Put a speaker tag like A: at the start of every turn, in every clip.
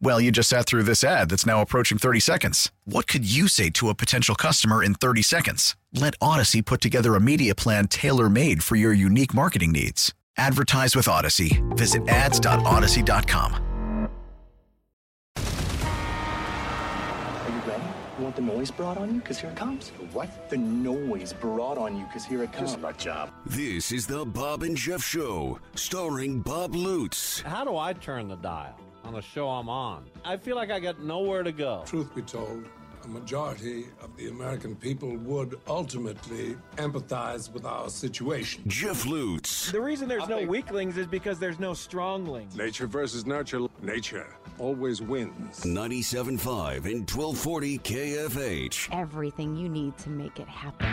A: Well, you just sat through this ad that's now approaching 30 seconds. What could you say to a potential customer in 30 seconds? Let Odyssey put together a media plan tailor made for your unique marketing needs. Advertise with Odyssey. Visit ads.odyssey.com.
B: Are you ready? You want the noise brought on you? Because here it comes. What? The noise brought on you because here it comes.
C: my job.
D: This is the Bob and Jeff Show, starring Bob Lutz,
E: How do I turn the dial on the show I'm on? I feel like I got nowhere to go.
F: Truth be told, a majority of the American people would ultimately empathize with our situation.
D: Jeff Lutz,
G: The reason there's no weaklings is because there's no stronglings.
F: Nature versus nurture. Nature always wins.
D: 97.5 and 1240 KFH.
H: everything you need to make it happen.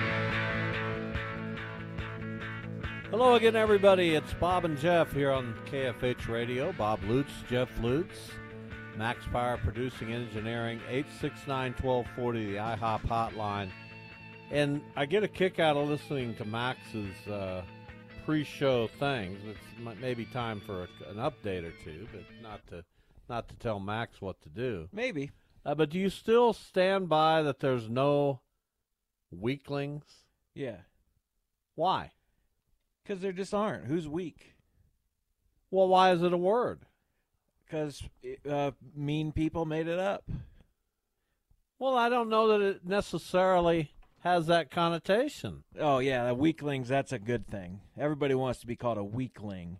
E: Hello again, everybody. It's Bob and Jeff here on KFH Radio. Bob Lutz, Jeff Lutz, Max Power Producing Engineering, 869 1240, the IHOP hotline. And I get a kick out of listening to Max's uh, pre show things. It's maybe time for a, an update or two, but not to, not to tell Max what to do.
G: Maybe.
E: Uh, but do you still stand by that there's no weaklings?
G: Yeah.
E: Why?
G: Because there just aren't. Who's weak?
E: Well, why is it a word?
G: Because uh, mean people made it up.
E: Well, I don't know that it necessarily has that connotation.
G: Oh, yeah. the Weaklings, that's a good thing. Everybody wants to be called a weakling.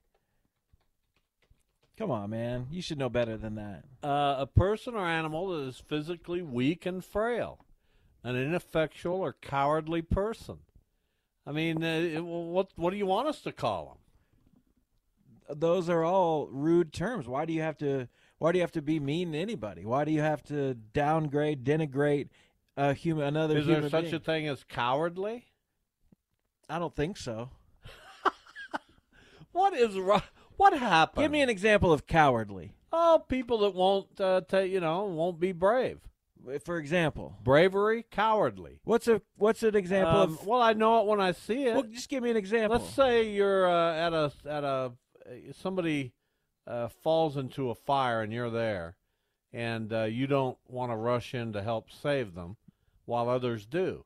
G: Come on, man. You should know better than that.
E: Uh, a person or animal that is physically weak and frail, an ineffectual or cowardly person. I mean, uh, what what do you want us to call them?
G: Those are all rude terms. Why do you have to? Why do you have to be mean to anybody? Why do you have to downgrade, denigrate a human, another
E: Is
G: human
E: there such
G: being?
E: a thing as cowardly?
G: I don't think so.
E: What is wrong? What happened?
G: Give me an example of cowardly.
E: oh, people that won't uh, you know won't be brave.
G: For example,
E: Bravery, cowardly.
G: what's a what's an example
E: Um,
G: of?
E: well, I know it when I see it.
G: Well, just give me an example.
E: Let's say you're uh, at a at a somebody uh, falls into a fire and you're there, and uh, you don't want to rush in to help save them, while others do.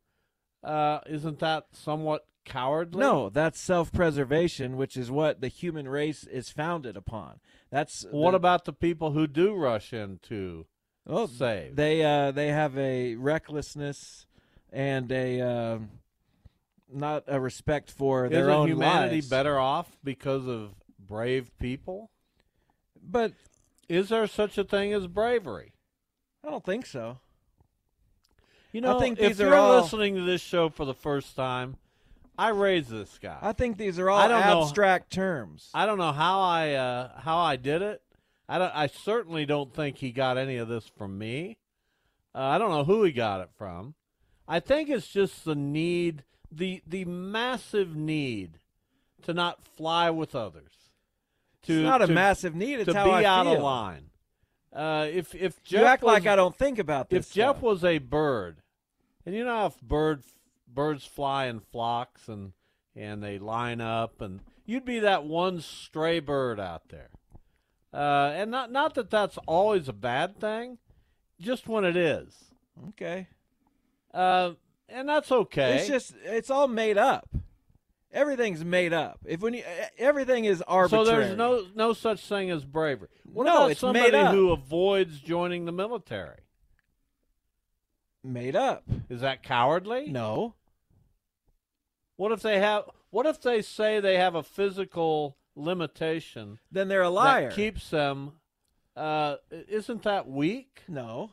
E: Uh, isn't that somewhat cowardly?
G: No, that's self-preservation, which is what the human race is founded upon. That's
E: What
G: the-
E: about the people who do rush in to
G: oh,
E: save?
G: They uh, they have a recklessness and a um not a respect for their
E: Isn't
G: own
E: humanity
G: lives.
E: better off because of brave people?
G: But
E: Is there such a thing as bravery?
G: I don't think so.
E: You know,
G: I think
E: if you're
G: all-
E: listening to this show for the first time, I raised this guy.
G: I think these are all
E: I don't know-
G: abstract terms.
E: I don't know how I uh, how I did it. I don't. I certainly don't think he got any of this from me. Uh, I don't know who he got it from. I think it's just the need, the the massive need, to not fly with others. To,
G: it's not a
E: to-
G: massive need. It's
E: to
G: how
E: be
G: I
E: out
G: feel.
E: of line. Uh, if if Jeff
G: You act
E: was,
G: like I don't think about this.
E: if Jeff was a bird, and you know how if bird birds fly in flocks and and they line up, and you'd be that one stray bird out there. Uh, and not not that that's always a bad thing, just when it is.
G: okay,
E: Uh, and that's okay.
G: it's just it's all made up. Everything's made up. If when you, everything is arbitrary.
E: so there's no no such thing as bravery. What
G: No,
E: about
G: it's
E: somebody
G: made up.
E: who avoids joining the military?
G: made up.
E: Is that cowardly?
G: No,
E: What if they have? What if they say they have a physical limitation
G: Then they're a liar.
E: that keeps them? Uh, isn't that weak?
G: no.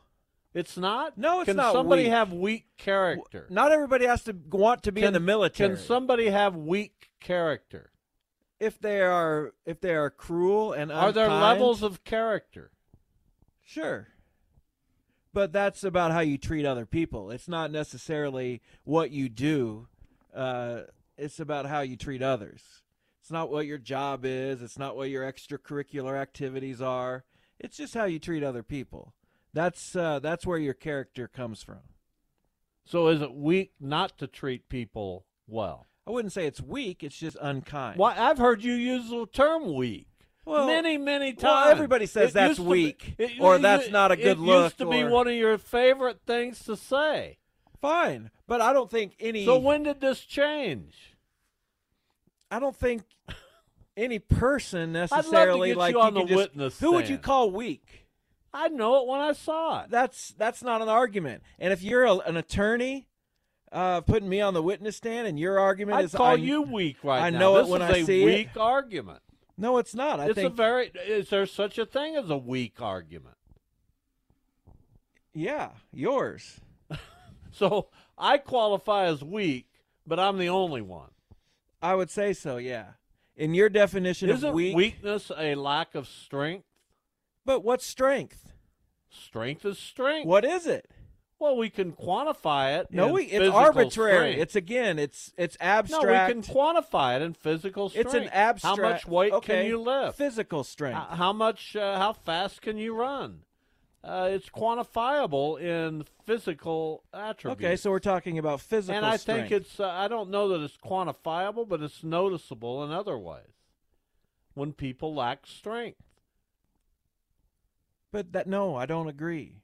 E: It's not.
G: No, it's
E: can
G: not
E: somebody
G: weak.
E: have weak character?
G: Not everybody has to want to be in the military.
E: Can somebody have weak character?
G: if they are if they are cruel and
E: Are there levels of character?
G: Sure. But that's about how you treat other people. It's not necessarily what you do. Uh, it's about how you treat others. It's not what your job is. It's not what your extracurricular activities are. It's just how you treat other people. That's uh, that's where your character comes from.
E: So is it weak not to treat people well?
G: I wouldn't say it's weak. It's just unkind.
E: Why? I've heard you use the term weak.
G: Well-
E: many, many times.
G: well, everybody says
E: It
G: that's
E: to be-
G: weak,
E: it-
G: or
E: it-
G: that's not a good
E: it
G: look,
E: used to be one of your favorite things to say.
G: Fine, but I don't think any.
E: So when did this change?
G: I don't think any person
E: love to
G: necessarily
E: get
G: like
E: you on
G: can
E: the
G: just-
E: witness
G: Who would you call weak?
E: I know it when I saw it.
G: That's that's not an argument. And if you're a, an attorney, uh, putting me on the witness stand, and your argument is,
E: I'd
G: is
E: call
G: I,
E: you weak right
G: I
E: now.
G: know it
E: this
G: when
E: is
G: I
E: a
G: see it.
E: weak argument.
G: No, it's not. I
E: it's
G: think
E: a very. Is there such a thing as a weak argument?
G: yeah, yours.
E: So I qualify as weak, but I'm the only one.
G: I would say so. Yeah, in your definition
E: Isn't
G: of weak,
E: weakness a lack of strength?
G: but what's strength?
E: Strength is strength.
G: What is it?
E: Well, we can quantify it.
G: No, we, it's arbitrary.
E: strength.
G: It's again, it's it's abstract.
E: no, we can quantify it in physical strength.
G: it's an abstract.
E: How much weight
G: okay,
E: can you lift?
G: Physical strength.
E: Uh, how much? Uh, how fast can you run? Uh, it's quantifiable in physical attributes.
G: okay, so we're talking about physical
E: and I
G: strength.
E: think it's. Uh, I don't know that it's quantifiable, but it's noticeable in other ways when people lack strength.
G: But that no, I don't agree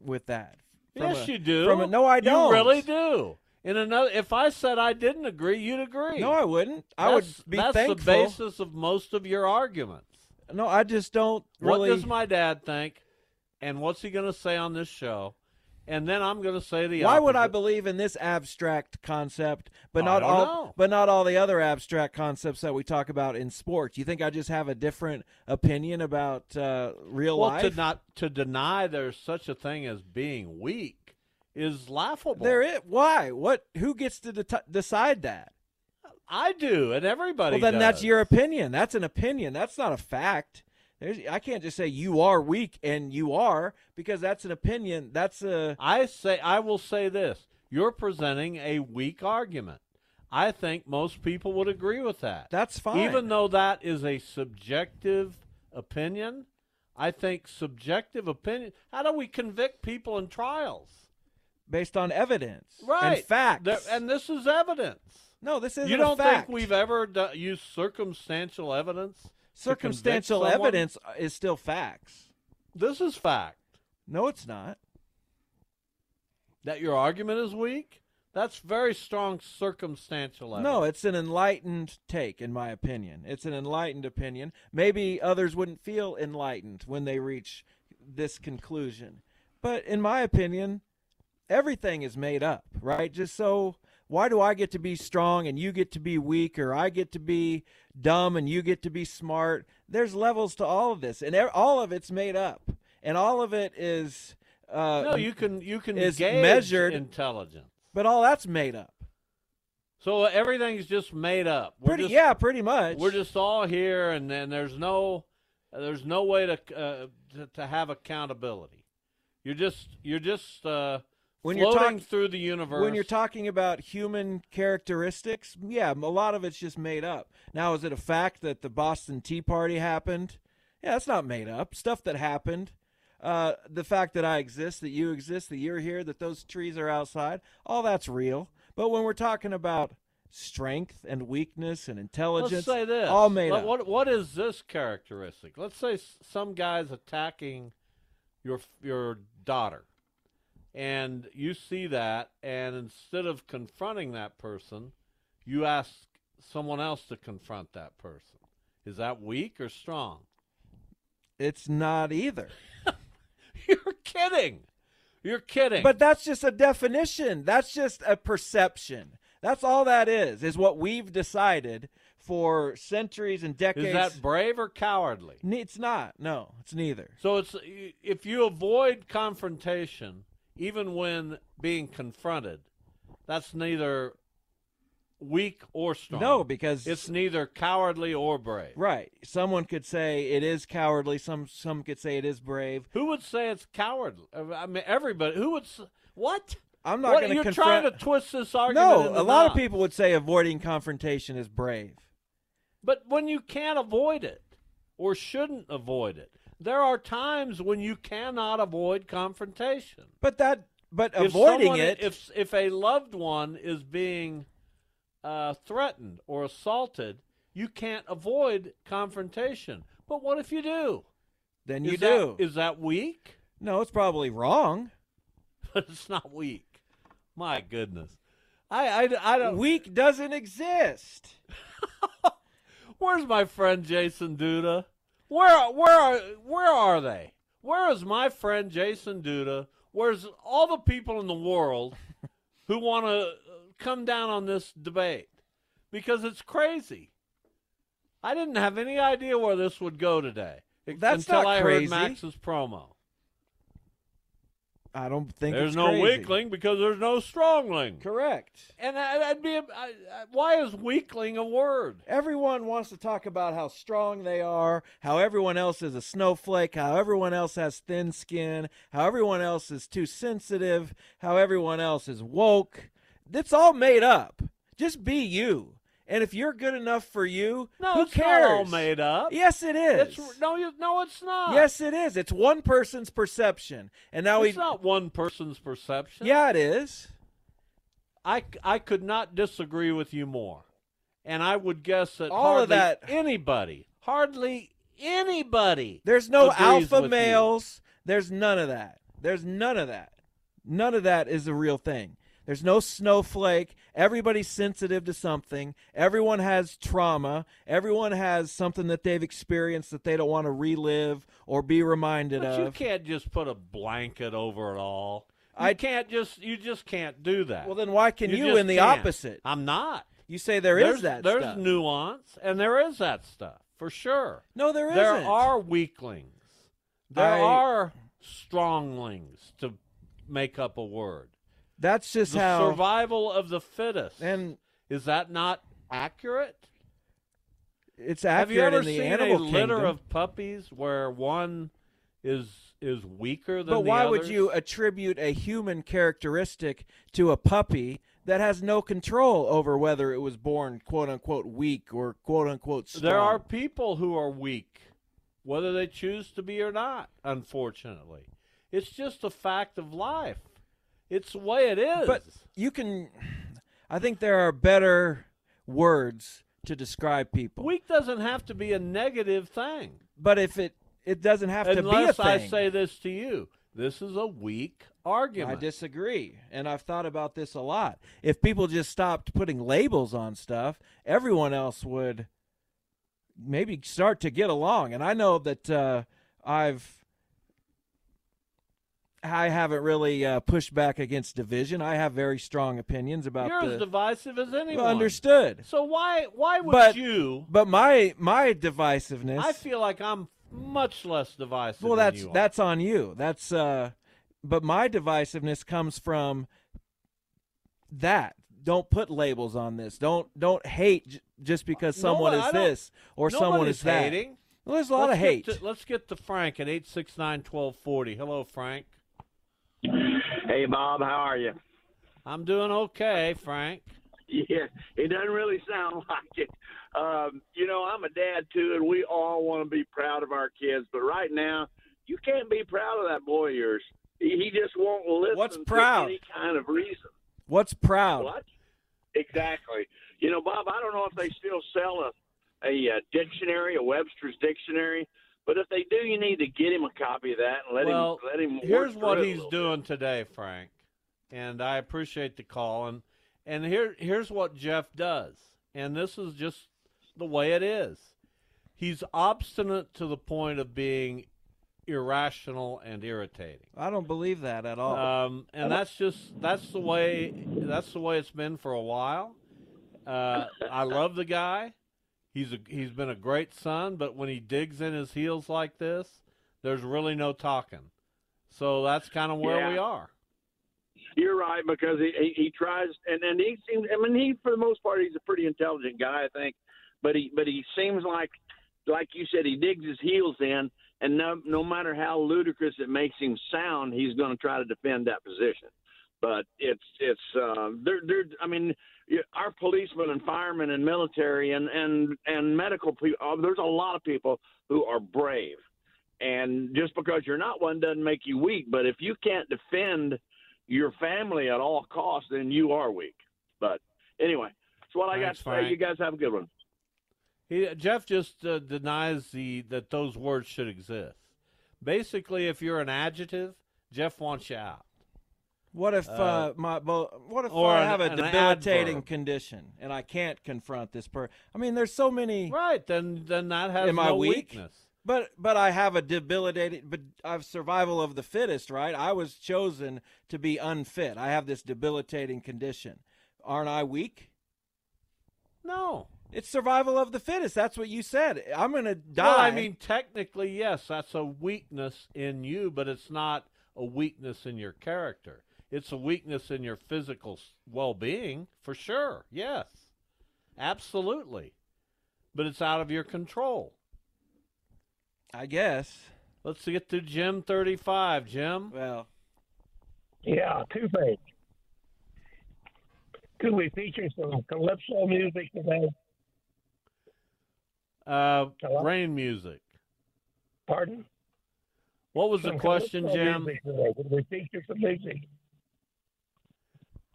G: with that. From
E: yes,
G: a-
E: you do.
G: From a, no, I don't.
E: You really do. In another, if I said I didn't agree, you'd agree.
G: No, I wouldn't. I would
E: That's-
G: be
E: that's
G: thankful.
E: the basis of most of your arguments.
G: No, I just don't really.
E: What does my dad think? And what's he going to say on this show? And then I'm going to say the
G: Why would I believe in this abstract concept, but not all,
E: know.
G: but not all the other abstract concepts that we talk about in sports? You think I just have a different opinion about uh, real
E: well,
G: life?
E: to not to deny there's such a thing as being weak is laughable.
G: there is why? What? Who gets to de- decide that?
E: I do, and everybody.
G: well, then that's your opinion. That's an opinion. That's not a fact. There's, I can't just say you are weak and you are because that's an opinion. That's a
E: I say I will say this: you're presenting a weak argument. I think most people would agree with that.
G: that's fine.
E: Even though that is a subjective opinion, I think subjective opinion. How do we convict people in trials?
G: based on evidence
E: Right,
G: and facts.
E: There- and this is evidence.
G: no, this isn't
E: you don't think we've ever do- used circumstantial evidence?
G: Circumstantial evidence uh, is still facts.
E: This is fact.
G: No, it's not.
E: That your argument is weak. That's very strong circumstantial evidence.
G: No, it's an enlightened take, in my opinion. It's an enlightened opinion. Maybe others wouldn't feel enlightened when they reach this conclusion. But in my opinion, everything is made up, right? Just so why do I get to be strong and you get to be weak, or I get to be dumb and you get to be smart? There's levels to all of this, and all of it's made up, and all of it is. Uh,
E: no, you can you can
G: is measured-
E: intelligence.
G: but all that's made up.
E: So everything's just made up. We're
G: Pretty,
E: just,
G: yeah, pretty much.
E: We're just all here, and then there's no there's no way to uh, to, to have accountability. You're just you're just uh,
G: When you're talking
E: through the universe.
G: When you're talking about human characteristics, yeah, a lot of it's just made up. Now, is it a fact that the Boston Tea Party happened? Yeah, that's not made up. Stuff that happened. Uh, the fact that I exist, that you exist, that you're here, that those trees are outside, all that's real. But when we're talking about strength and weakness and intelligence,
E: Let's say this.
G: all made
E: Let-
G: up.
E: What what is this characteristic? Let's say some guy's attacking your your daughter, and you see that, and instead of confronting that person, you ask someone else to confront that person. Is that weak or strong?
G: It's not either.
E: You're kidding. You're kidding.
G: But that's just a definition. That's just a perception. That's all that is. Is what we've decided for centuries and decades.
E: Is that brave or cowardly?
G: It's not. No, it's neither.
E: So it's if you avoid confrontation, even when being confronted, that's neither weak or strong.
G: No, because
E: it's neither cowardly or brave.
G: right. Someone could say it is cowardly. Some some could say it is brave.
E: Who would say it's cowardly? I mean, everybody. Who would? s- What?
G: I'm not going to
E: You're
G: confront.
E: trying to twist this argument.
G: no, a lot of people would say avoiding confrontation is brave.
E: But when you can't avoid it, or shouldn't avoid it, there are times when you cannot avoid confrontation.
G: But that but
E: If
G: avoiding
E: someone-
G: it
E: if if a loved one is being uh, threatened or assaulted, you can't avoid confrontation. But what if you do?
G: then you
E: that-
G: do.
E: Is that weak?
G: no, it's probably wrong.
E: But it's not weak. My goodness. I, I, I don't.
G: Weak doesn't exist.
E: Where's my friend Jason Duda? Where where are where are they? Where is my friend Jason Duda? Where's all the people in the world who want to uh, come down on this debate? Because it's crazy. I didn't have any idea where this would go today
G: That's
E: until
G: not
E: I
G: crazy.
E: heard Max's promo.
G: I don't think
E: There's no
G: crazy.
E: weakling because there's no strongling.
G: Correct.
E: And I'd be. I, I, why is weakling a word?
G: Everyone wants to talk about how strong they are, how everyone else is a snowflake, how everyone else has thin skin, how everyone else is too sensitive, how everyone else is woke. It's all made up. Just be you. And if you're good enough for you,
E: No,
G: who
E: it's
G: cares?
E: not all made up.
G: Yes, it is.
E: It's no, you, no, it's not.
G: Yes, it is. It's one person's perception. And now
E: it's
G: we
E: not one person's perception.
G: Yeah, it is.
E: I, I could not disagree with you more, and I would guess that
G: All of that-
E: anybody, hardly anybody.
G: There's no alpha
E: with you.
G: males. There's none of that. There's none of that. None of that is a real thing. There's no snowflake. Everybody's sensitive to something. Everyone has trauma. Everyone has something that they've experienced that they don't want to relive or be reminded of.
E: But you can't just put a blanket over it all. You
G: I-
E: can't just. You just can't do that.
G: Well, then why can you,
E: just
G: in the
E: can't.
G: opposite?
E: I'm not.
G: You say there is
E: there's,
G: that
E: There's
G: stuff.
E: nuance, and there is that stuff for sure.
G: no, there
E: there
G: isn't.
E: There are weaklings. There
G: I-
E: are stronglings to make up a word.
G: That's just
E: the
G: how.
E: survival of the fittest.
G: and
E: is that not accurate?
G: it's accurate.
E: Have you ever
G: in the
E: seen
G: animal
E: a litter of puppies where one is is weaker than the other.
G: But why would you attribute a human characteristic to a puppy that has no control over whether it was born quote unquote weak or quote unquote strong?
E: There are people who are weak, whether they choose to be or not. Unfortunately, it's just a fact of life. It's the way it is.
G: But you can I think there are better words to describe people.
E: weak doesn't have to be a negative thing.
G: but if it it doesn't have to be a
E: Unless
G: thing.
E: I say this to you, this is a weak argument.
G: I disagree. And I've thought about this a lot. If people just stopped putting labels on stuff, everyone else would maybe start to get along. And I know that uh, I've. I haven't really uh, pushed back against division. I have very strong opinions about
E: You're
G: the
E: as divisive as anyone.
G: understood.
E: So why why would
G: But-
E: you?
G: But my my divisiveness.
E: I feel like I'm much less divisive.
G: well,
E: than
G: that's that's on you. That's uh, but my divisiveness comes from that. Don't put labels on this. Don't don't hate j- just because someone
E: I
G: is this or someone is that. Well, there's a lot
E: let's
G: of hate.
E: To, let's get to Frank at eight six nine twelve forty. Hello, Frank.
C: Hey, Bob, how are you?
E: I'm doing okay, Frank.
C: Yeah, it doesn't really sound like it. Um, you know, I'm a dad too, and we all want to be proud of our kids. But right now, you can't be proud of that boy of yours. He, just won't listen.
G: What's
C: to
G: proud?
C: any kind of reason.
G: What's proud?
C: What? Exactly. You know, Bob, I don't know if they still sell a a, uh dictionary, a Webster's dictionary. But if they do, you need to get him a copy of that and let
E: well,
C: him let him. work
E: here's what
C: through it a
E: he's
C: little
E: doing today, Frank, and I appreciate the call. And and here here's what Jeff does, and this is just the way it is. He's obstinate to the point of being irrational and irritating.
G: I don't believe that at all.
E: Um, and that's just that's the way that's the way it's been for a while. Uh, I love the guy. He's a he's been a great son, but when he digs in his heels like this, there's really no talking. So that's kind of where
C: Yeah.
E: we are.
C: You're right because he, he he tries and and he seems. I mean, he for the most part he's a pretty intelligent guy, I think. But he but he seems like like you said he digs his heels in, and no no matter how ludicrous it makes him sound, he's going to try to defend that position. But it's it's uh, they're they're I mean our policemen and firemen and military and and and medical people. Uh, there's a lot of people who are brave, and just because you're not one doesn't make you weak. But if you can't defend your family at all costs, then you are weak. But anyway, that's what I got to say. You guys have a good one.
E: He, Jeff just uh, denies the that those words should exist. Basically, if you're an adjective, Jeff wants you out.
G: What if uh,
E: Uh,
G: my what if I
E: an-
G: have a debilitating
E: adverb.
G: condition and I can't confront this person? I mean, there's so many.
E: Right, then then that has
G: Am I
E: no
G: weak?
E: weakness.
G: But but I have a debilitating. But I've survival of the fittest, right? I was chosen to be unfit. I have this debilitating condition. Aren't I weak?
E: No.
G: It's survival of the fittest. That's what you said. I'm gonna die.
E: Well, I mean, technically, yes, that's a weakness in you, but it's not a weakness in your character. It's a weakness in your physical well-being, for sure. Yes, absolutely, but it's out of your control.
G: I guess.
E: Let's get to Jim thirty-five. Jim.
G: Well,
I: Yeah, two things. Could we feature some calypso music today?
E: Uh,
I: Hello?
E: rain music.
I: Pardon?
E: What was the question, Jim?
I: Could we feature some music?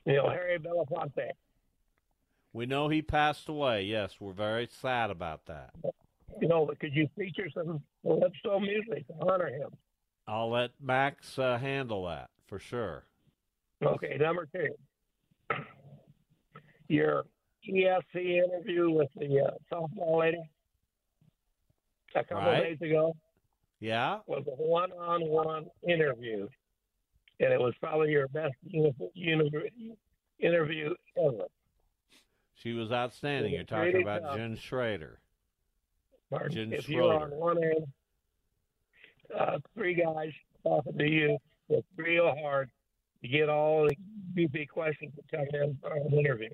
I: You know, Harry Belafonte.
E: We know he passed away. Yes, we're very sad about that.
I: You know, could you feature some calypso music to honor him?
E: I'll let Max uh, handle that for sure.
I: Okay, number two. Your ESC interview with the uh, softball lady a couple
E: Right.
I: days ago
E: Yeah.
I: was a one-on-one interview, and it was probably your best interview ever.
E: She was outstanding. You're talking about
I: tough.
E: Jen Schrader.
I: Pardon?
E: Jen
I: if you're on one end, uh, three guys talking to you, it's real hard to get all the goofy questions that come in for an interview.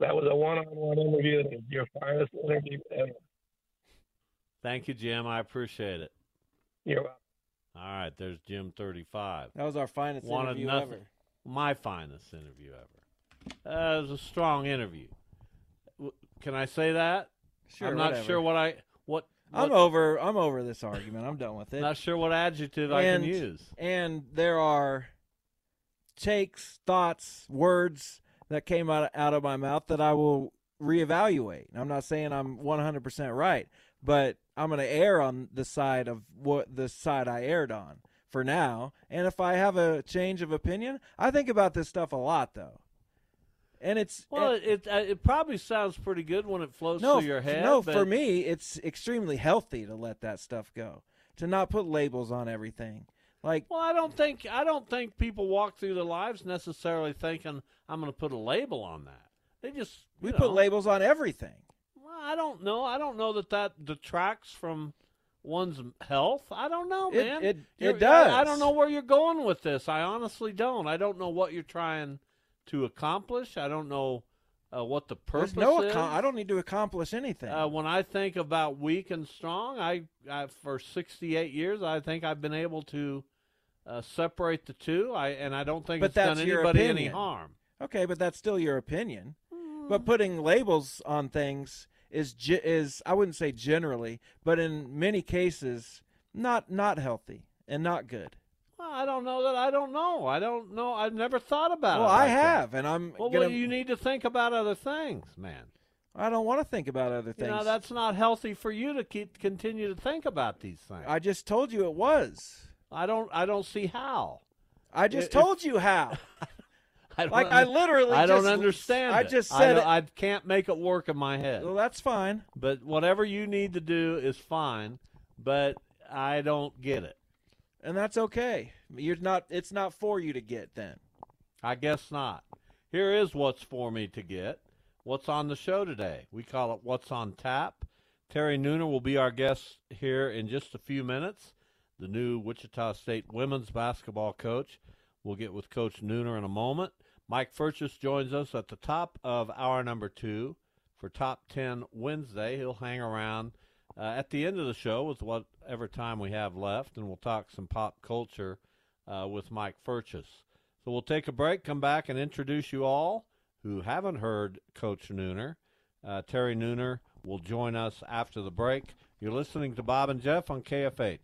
I: That was a one-on-one interview. It was your finest interview ever.
E: Thank you, Jim. I appreciate it.
I: You're welcome.
E: All right, there's Jim 35.
G: that was our finest
E: Wanted
G: interview
E: nothing.
G: ever.
E: My finest interview ever. Uh, it was a strong interview. W- Can I say that?
G: Sure,
E: I'm not
G: whatever.
E: sure what I what.
G: I'm over. I'm over this argument. I'm done with it.
E: Not sure what adjective I can use.
G: and there are takes, thoughts, words that came out out of my mouth that I will reevaluate. I'm not saying I'm 100% right, but I'm going to err on the side of what the side I erred on for now. And if I have a change of opinion, I think about this stuff a lot though. And it's
E: Well,
G: and-
E: it, it uh, it probably sounds pretty good when it flows
G: no,
E: through your head.
G: no, for me, it's extremely healthy to let that stuff go. To not put labels on everything. Like
E: Well, I don't think I don't think people walk through their lives necessarily thinking I'm going to put a label on that. They just
G: we
E: you
G: put labels on everything.
E: I don't know. I don't know that that detracts from one's health. I don't know, man.
G: it-
E: You're-
G: it does.
E: I, I don't know where you're going with this. I honestly don't. I don't know what you're trying to accomplish. I don't know uh, what the purpose
G: There's no.
E: is.
G: Accom- I don't need to accomplish anything.
E: Uh, when I think about weak and strong, I, I for 68 years, I think I've been able to uh, separate the two. I and I don't think
G: But
E: it's done anybody any
G: opinion.
E: harm.
G: okay, but that's still your opinion.
E: Mm.
G: But putting labels on things is is I wouldn't say generally, but in many cases, not not healthy and not good.
E: Well, I don't know that. I don't know. I don't know. I've never thought about
G: well,
E: it.
G: Well, I
E: like that.
G: have, and I'm
E: Well,
G: gonna.
E: well, you need to think about other things, man.
G: I don't want to think about other things.
E: You know, that's not healthy for you to keep continue to think about these things.
G: I just told you it was.
E: I don't. I don't see how.
G: I just
E: If-
G: told you how.
E: I don't
G: Like, I literally
E: I don't
G: just-
E: understand.
G: I
E: it.
G: just
E: I,
G: said it-
E: I can't make it work in my head.
G: well, that's fine.
E: But whatever you need to do is fine. But I don't get it.
G: and that's okay. You're not. It's not for you to get then.
E: I guess not. Here is what's for me to get. What's on the show today? We call it What's on Tap. Terry Nooner will be our guest here in just a few minutes. The new Wichita State women's basketball coach. We'll get with Coach Nooner in a moment. Mike Furches joins us at the top of hour number two for Top 10 Wednesday. He'll hang around uh, at the end of the show with whatever time we have left, and we'll talk some pop culture uh, with Mike Furches. So we'll take a break, come back, and introduce you all who haven't heard Coach Nooner. Uh, Terry Nooner will join us after the break. You're listening to Bob and Jeff on KFH.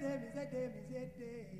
J: zete mizete mizete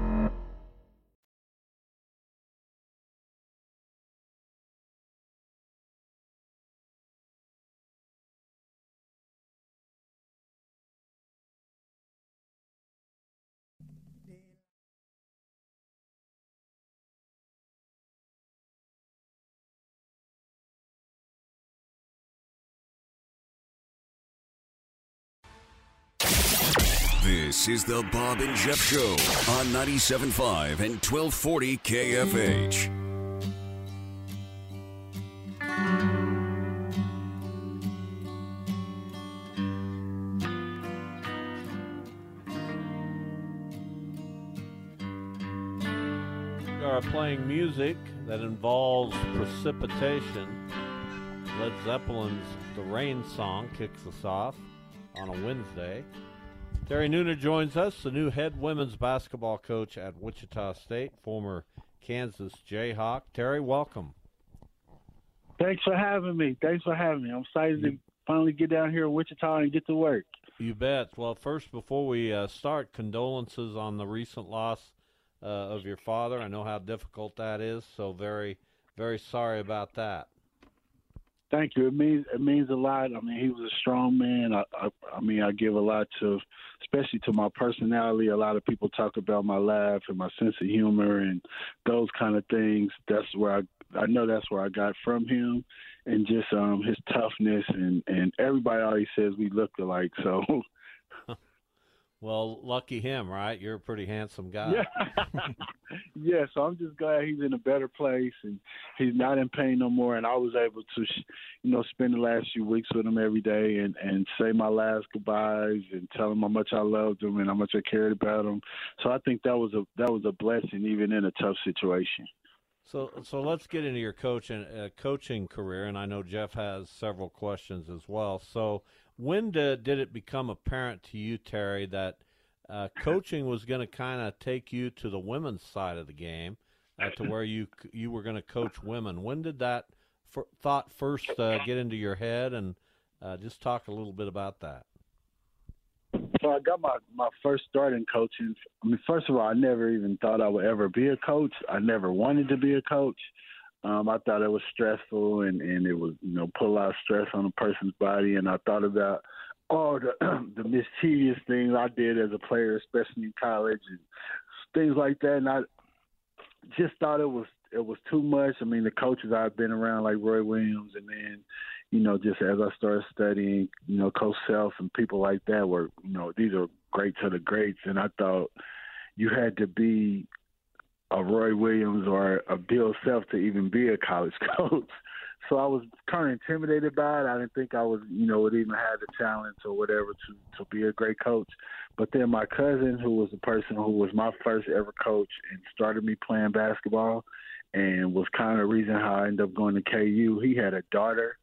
D: This is the Bob and Jeff Show on 97.5 and 1240 KFH.
E: We are playing music that involves precipitation. Led Zeppelin's The Rain Song kicks us off on a Wednesday. Terry Nooner joins us, the new head women's basketball coach at Wichita State, former Kansas Jayhawk. Terry, welcome.
K: Thanks for having me. Thanks for having me. I'm excited to finally get down here in Wichita and get to work.
E: You bet. Well, first, before we uh, start, condolences on the recent loss uh, of your father. I know how difficult that is, so very, very sorry about that.
K: Thank you. It means it means a lot. I mean, he was a strong man. I, I, I mean, I give a lot to, especially to my personality. A lot of people talk about my laugh and my sense of humor and those kind of things. That's where I I know that's where I got from him, and just um his toughness and and everybody always says we look alike. So
E: Well, lucky him, right? You're a pretty handsome guy.
K: Yeah. yeah, so I'm just glad he's in a better place and he's not in pain no more. And I was able to, you know, spend the last few weeks with him every day and and say my last goodbyes and tell him how much I loved him and how much I cared about him. So I think that was a that was a blessing even in a tough situation.
E: So, so let's get into your coaching uh, coaching career, and I know Jeff has several questions as well. So, when did, did it become apparent to you, Terry, that uh, coaching was going to kind of take you to the women's side of the game, uh, to where you you were going to coach women? When did that f- thought first uh, get into your head, and uh, just talk a little bit about that?
K: So I got my my first start in coaching. I mean, first of all, I never even thought I would ever be a coach. I never wanted to be a coach. Um, I thought it was stressful and, and it was, you know, put a lot of stress on a person's body. And I thought about all the the mischievous things I did as a player, especially in college and things like that. And I just thought it was it was too much. I mean, the coaches I've been around, like Roy Williams, and then you know, just as I started studying, you know, Coach Self and people like that were, you know, these are greats of the greats, and I thought you had to be a Roy Williams or a Bill Self to even be a college coach. So I was kind of intimidated by it. I didn't think I was, you know, would even have the talent or whatever to to be a great coach. But then my cousin, who was the person who was my first ever coach and started me playing basketball, and was kind of the reason how I ended up going to KU. He had a daughter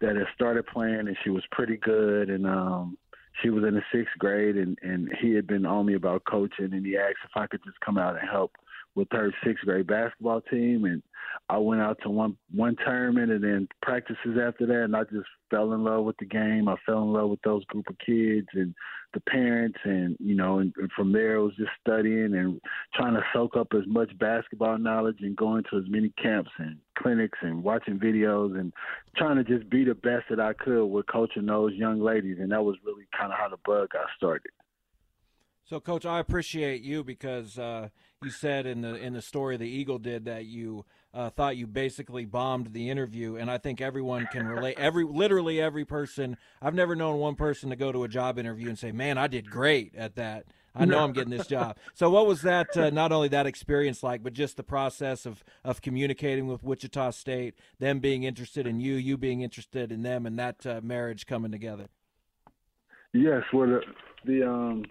K: that had started playing, and she was pretty good, and um, she was in the sixth grade, and and he had been on me about coaching, and he asked if I could just come out and help with her sixth grade basketball team, and I went out to one one tournament and then practices after that, and I just fell in love with the game. I fell in love with those group of kids and the parents, and you know, and, and from there it was just studying and trying to soak up as much basketball knowledge and going to as many camps and clinics and watching videos and trying to just be the best that I could with coaching those young ladies, and that was really kind of how the bug got started.
G: So, Coach, I appreciate you because uh, you said in the in the story the Eagle did that you uh, thought you basically bombed the interview, and I think everyone can relate. Every literally every person. I've never known one person to go to a job interview and say, "Man, I did great at that." I know I'm getting this job. So, what was that? Uh, not only that experience like, but just the process of of communicating with Wichita State, them being interested in you, you being interested in them, and that uh, marriage coming together.
K: Yes, well, the, the um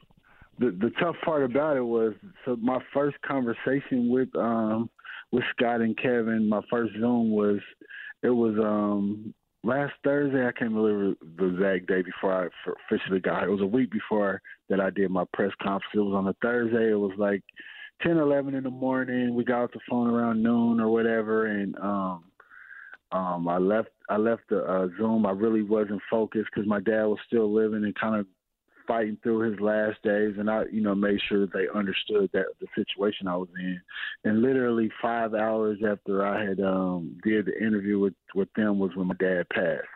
K: the the tough part about it was so my first conversation with um with Scott and Kevin, my first Zoom was it was um last Thursday. I can't remember the exact day before I officially got. It was a week before that I did my press conference. It was on a Thursday. It was like ten, eleven in the morning. We got off the phone around noon or whatever, and um um I left I left the uh, Zoom. I really wasn't focused because my dad was still living and kind of fighting through his last days, and I, you know, made sure they understood that the situation I was in. And literally five hours after I had um did the interview with with them was when my dad passed.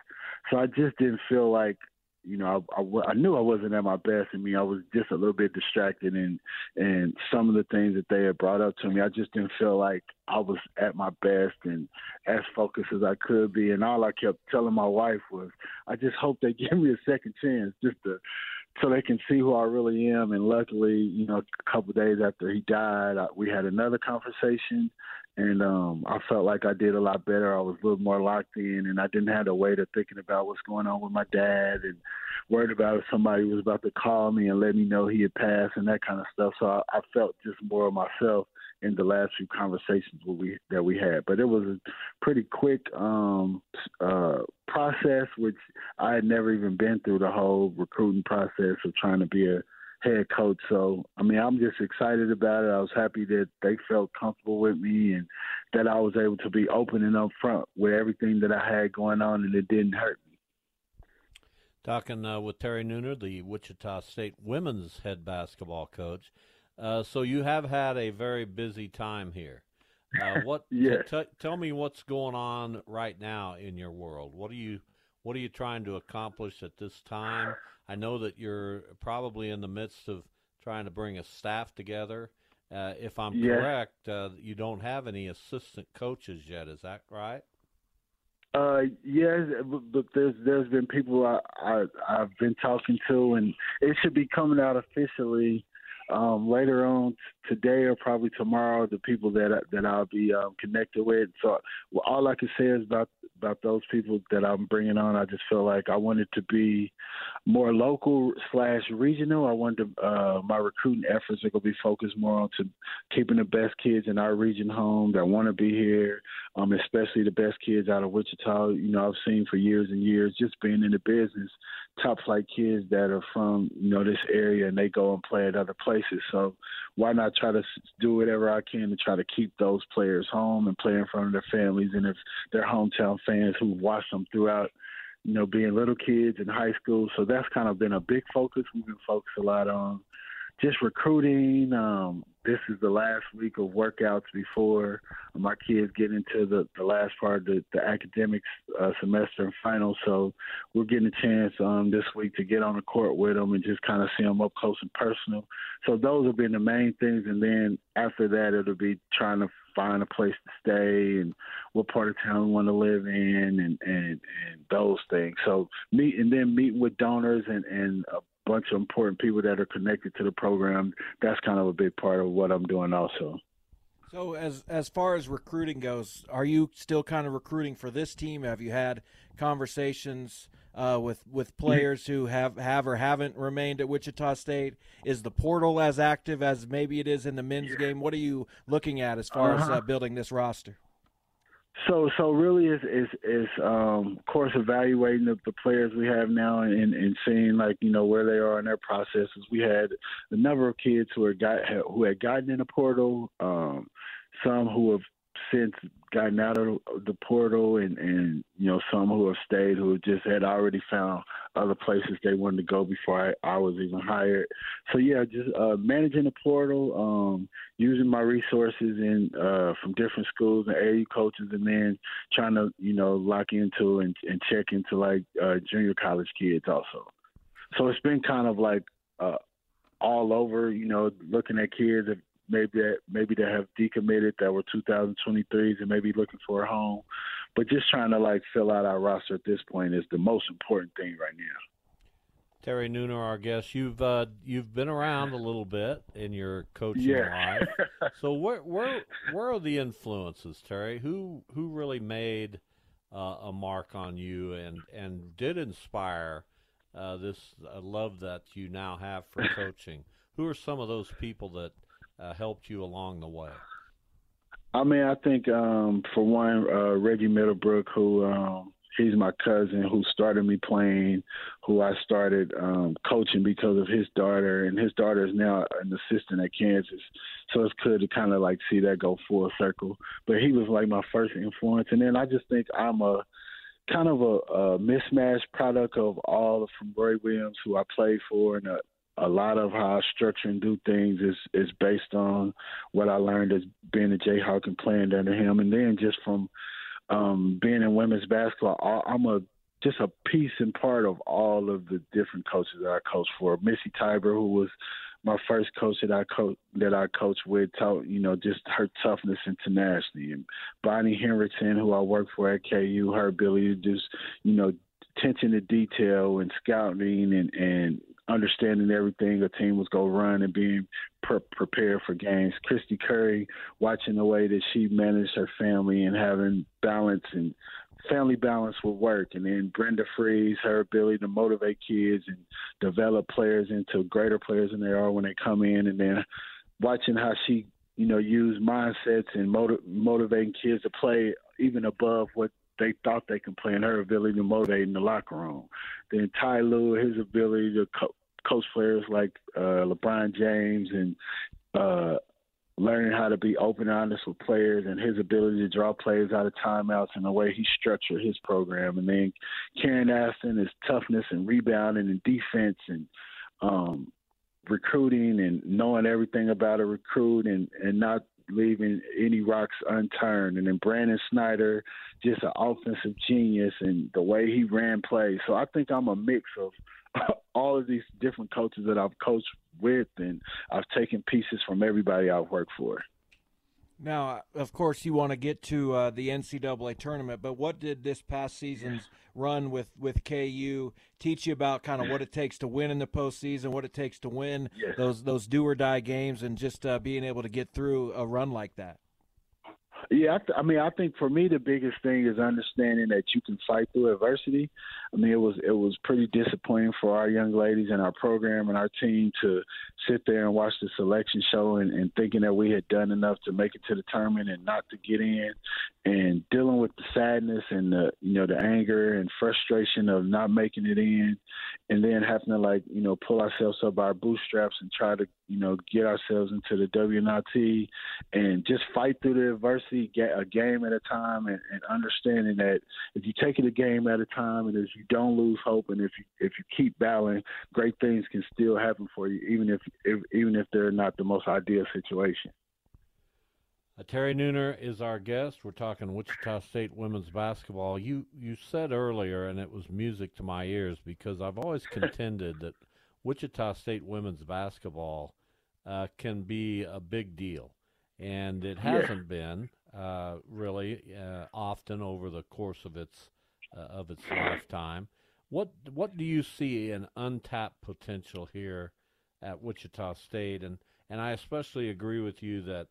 K: So I just didn't feel like you know, I, I, I knew I wasn't at my best. I mean, I was just a little bit distracted, and and some of the things that they had brought up to me, I just didn't feel like I was at my best and as focused as I could be. And all I kept telling my wife was, I just hope they give me a second chance, just to so they can see who I really am. And luckily, you know, a couple of days after he died, I, we had another conversation, and um, I felt like I did a lot better. I was a little more locked in, and I didn't have the weight of thinking about what's going on with my dad and worried about if somebody was about to call me and let me know he had passed and that kind of stuff. So I, I felt just more of myself in the last few conversations we that we had. But it was a pretty quick um, uh, process, which I had never even been through the whole recruiting process of trying to be a head coach. So I mean, I'm just excited about it. I was happy that they felt comfortable with me and that I was able to be open and upfront with everything that I had going on, and it didn't hurt me.
E: Talking uh, with Terry Nooner, the Wichita State women's head basketball coach. Uh, so you have had a very busy time here. Uh, what?
K: yeah.
E: T- tell me what's going on right now in your world. What are you What are you trying to accomplish at this time? I know that you're probably in the midst of trying to bring a staff together. Uh, if I'm correct, uh, you don't have any assistant coaches yet. Is that right?
K: Uh, yes, but there's there's been people I, I I've been talking to, and it should be coming out officially um, later on today or probably tomorrow. The people that that I'll be um, connected with. So well, all I can say is about about those people that I'm bringing on. I just feel like I wanted to be more local slash regional. I wanted to, uh, my recruiting efforts are going to be focused more on to keeping the best kids in our region home that want to be here, um, especially the best kids out of Wichita. You know, I've seen for years and years just being in the business, top flight kids that are from you know this area and they go and play at other places. So why not try to do whatever I can to try to keep those players home and play in front of their families and if their hometown fans who watched them throughout, you know, being little kids in high school. So that's kind of been a big focus. We've been focused a lot on just recruiting. Um, this is the last week of workouts before my kids get into the, the last part of the, the academic uh, semester and final. So we're getting a chance um, this week to get on the court with them and just kind of see them up close and personal. So those have been the main things. And then after that, it'll be trying to find a place to stay and what part of town we want to live in and, and, and those things. So meet and then meeting with donors and, and a bunch of important people that are connected to the program. That's kind of a big part of what I'm doing also.
G: So as as far as recruiting goes, are you still kind of recruiting for this team? Have you had conversations uh, with with players who have have or haven't remained at Wichita State? Is the portal as active as maybe it is in the men's game? What are you looking at as far uh-huh. as uh, building this roster?
K: So, so really is is is um, of course evaluating the, the players we have now and, and seeing like you know where they are in their processes. We had a number of kids who had got who had gotten in the portal, um, some who have since gotten out of the portal and and you know some who have stayed who just had already found other places they wanted to go before I, I was even hired. So yeah, just uh, managing the portal, um, using my resources in uh, from different schools and AAU coaches, and then trying to you know lock into and, and check into like uh, junior college kids also. So it's been kind of like uh, all over, you know, looking at kids that maybe that maybe that have decommitted that were 2023s and maybe looking for a home. But just trying to like fill out our roster at this point is the most important thing right now.
E: Terry Nooner, our guest, you've uh, you've been around a little bit in your coaching
K: yeah.
E: life. so where where where are the influences, Terry? Who who really made uh, a mark on you and and did inspire uh, this uh, love that you now have for coaching? Who are some of those people that uh, helped you along the way?
K: I mean, I think um, for one, uh, Reggie Middlebrook, who um, he's my cousin, who started me playing, who I started um, coaching because of his daughter, and his daughter is now an assistant at Kansas. So it's good to kind of like see that go full circle. But he was like my first influence, and then I just think I'm a kind of a, a mismatched product of all from Roy Williams, who I played for, and a, a lot of how I structure and do things is is based on what I learned as being a Jayhawk and playing under him, and then just from um, being in women's basketball, I'm a just a piece and part of all of the different coaches that I coached for. Missy Tiber, who was my first coach that I coach that I coached with, taught you know just her toughness internationally, and Bonnie Henrickson, who I worked for at KU, her ability to just you know attention to detail and scouting and and understanding everything a team was going to run and being pre- prepared for games. Kristy Curry, watching the way that she managed her family and having balance and family balance with work. And then Brenda Frese, her ability to motivate kids and develop players into greater players than they are when they come in. And then watching how she, you know, use mindsets and motiv- motivating kids to play even above what they thought they can play and her ability to motivate in the locker room. Then Ty Lue, his ability to co- coach players like uh, LeBron James and uh, learning how to be open and honest with players and his ability to draw players out of timeouts and the way he structured his program. And then Karen Aston, his toughness and rebounding and defense and um, recruiting and knowing everything about a recruit and, and not leaving any rocks unturned. And then Brandon Schneider, just an offensive genius and the way he ran plays. So I think I'm a mix of all of these different coaches that I've coached with, and I've taken pieces from everybody I've worked for.
G: Now, of course, you want to get to uh, the NCAA tournament, but what did this past season's run with, with KU teach you about kind of what it takes to win in the postseason, what it takes to win
K: yes.
G: those those do or die games, and just uh, being able to get through a run like that?
K: Yeah, I, th- I mean, I think for me the biggest thing is understanding that you can fight through adversity. I mean, it was it was pretty disappointing for our young ladies and our program and our team to sit there and watch the selection show and, and thinking that we had done enough to make it to the tournament and not to get in, and dealing with the sadness and the you know the anger and frustration of not making it in, and then having to like you know pull ourselves up by our bootstraps and try to you know, get ourselves into the WNIT and just fight through the adversity, get a game at a time, and, and understanding that if you take it a game at a time, and if you don't lose hope, and if you if you keep battling, great things can still happen for you, even if, if even if they're not the most ideal situation.
E: Uh, Terry Nooner is our guest. We're talking Wichita State women's basketball. You you said earlier, and it was music to my ears because I've always contended that Wichita State women's basketball uh, can be a big deal, and it hasn't yeah. been uh, really uh, often over the course of its uh, of its lifetime. What what do you see in untapped potential here at Wichita State? And and I especially agree with you that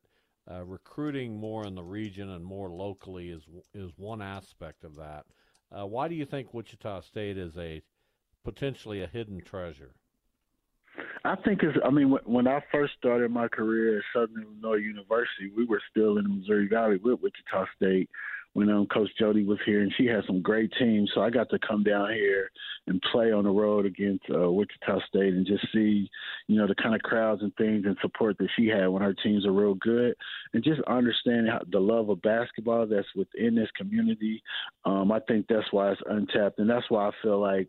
E: uh, recruiting more in the region and more locally is is one aspect of that. Uh, why do you think Wichita State is a potentially a hidden treasure?
K: I think it's. I mean, when I first started my career at Southern Illinois University, we were still in the Missouri Valley with Wichita State, when um, Coach Jody was here, and she had some great teams. So I got to come down here and play on the road against uh, Wichita State and just see, you know, the kind of crowds and things and support that she had when her teams are real good, and just understanding how, the love of basketball that's within this community. Um, I think that's why it's untapped, and that's why I feel like